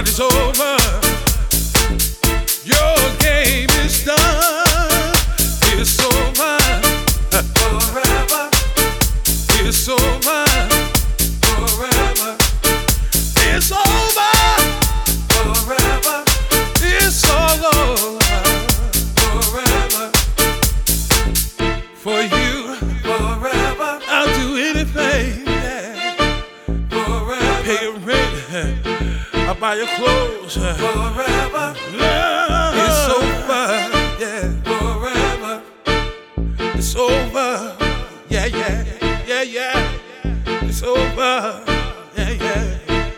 It's over? Forever. Love is over. Yeah. Forever. It's over. Yeah, yeah, yeah, yeah. It's over. Yeah, yeah.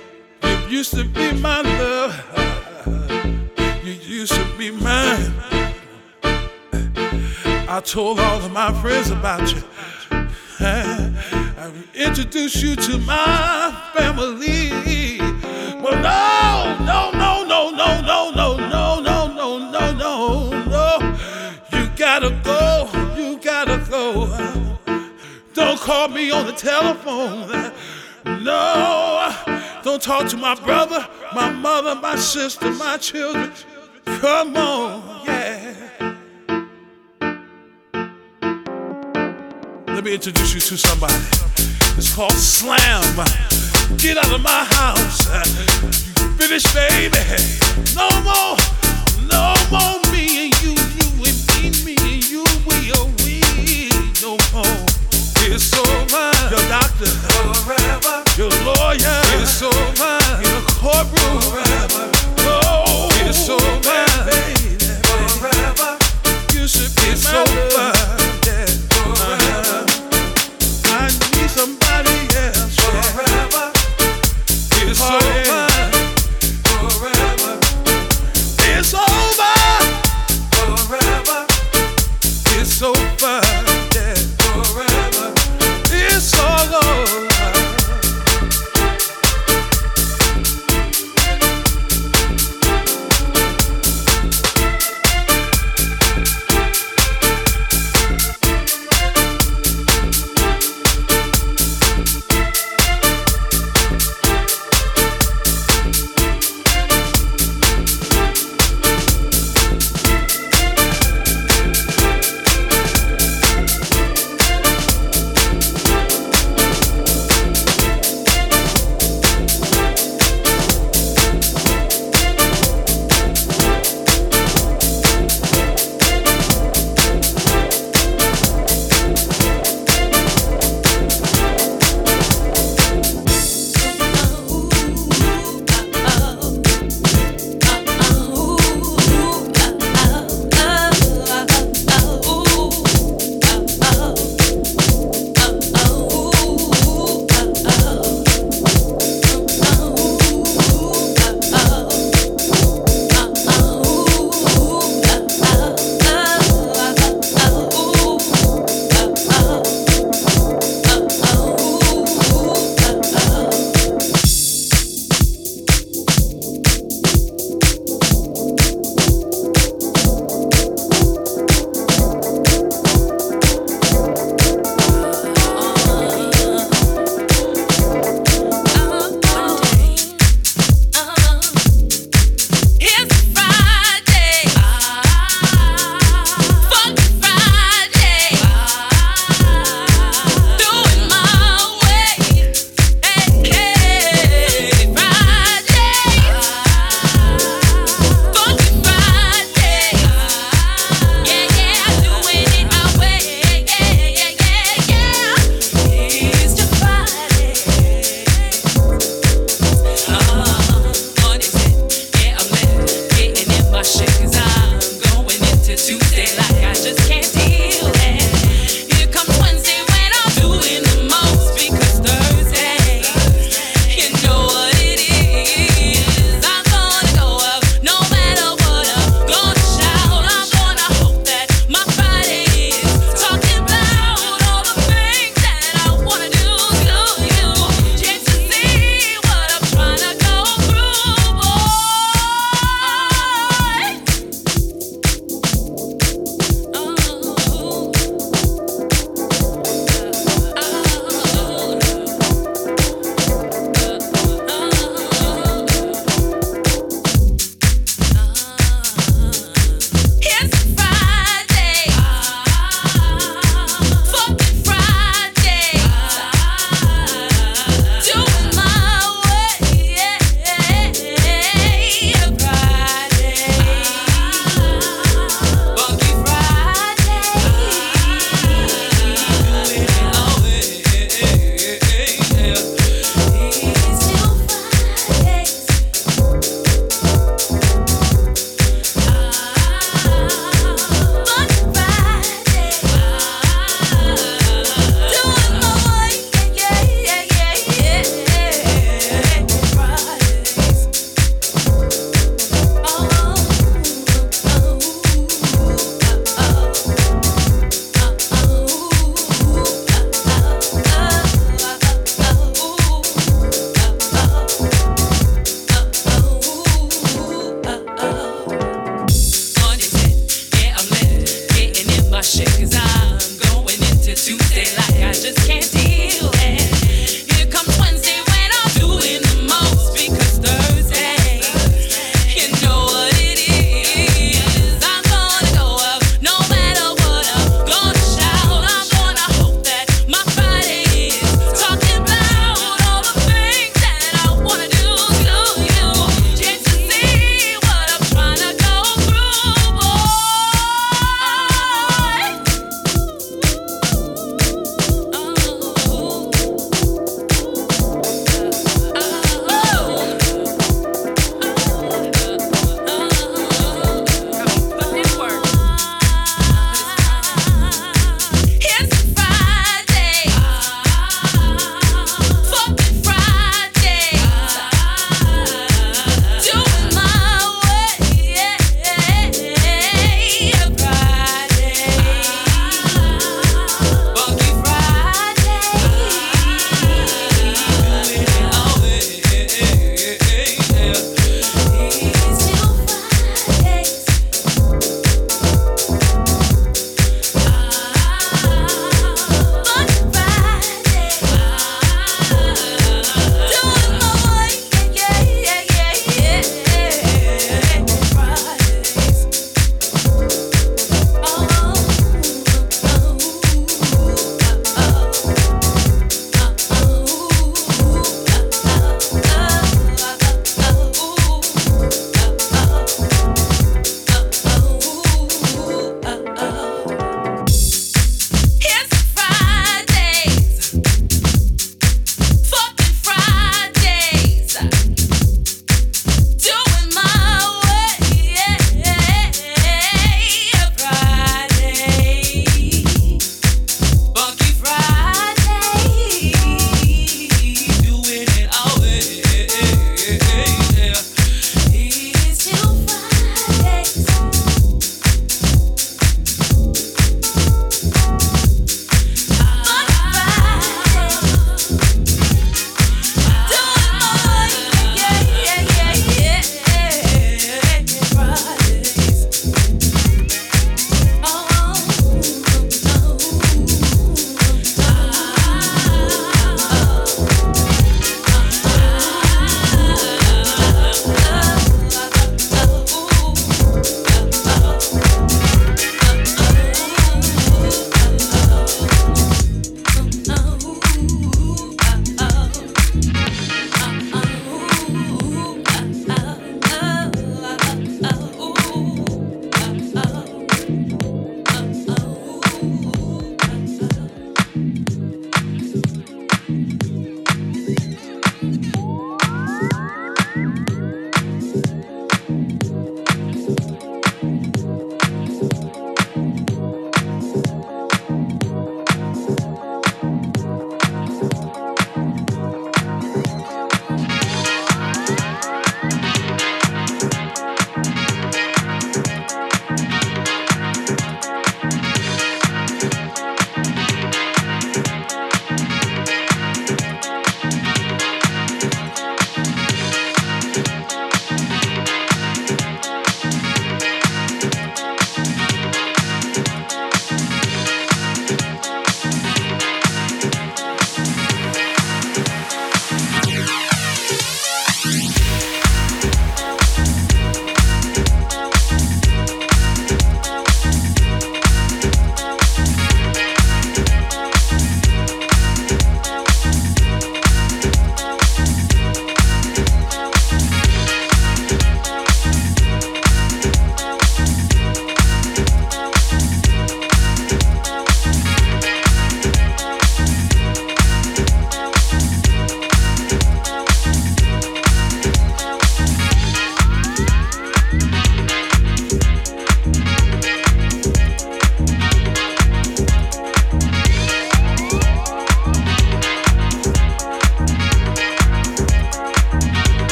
You used to be my love. You used to be mine. I told all of my friends about you. telephone. No, don't talk to my brother, my mother, my sister, my children. Come on, yeah. Let me introduce you to somebody.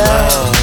Show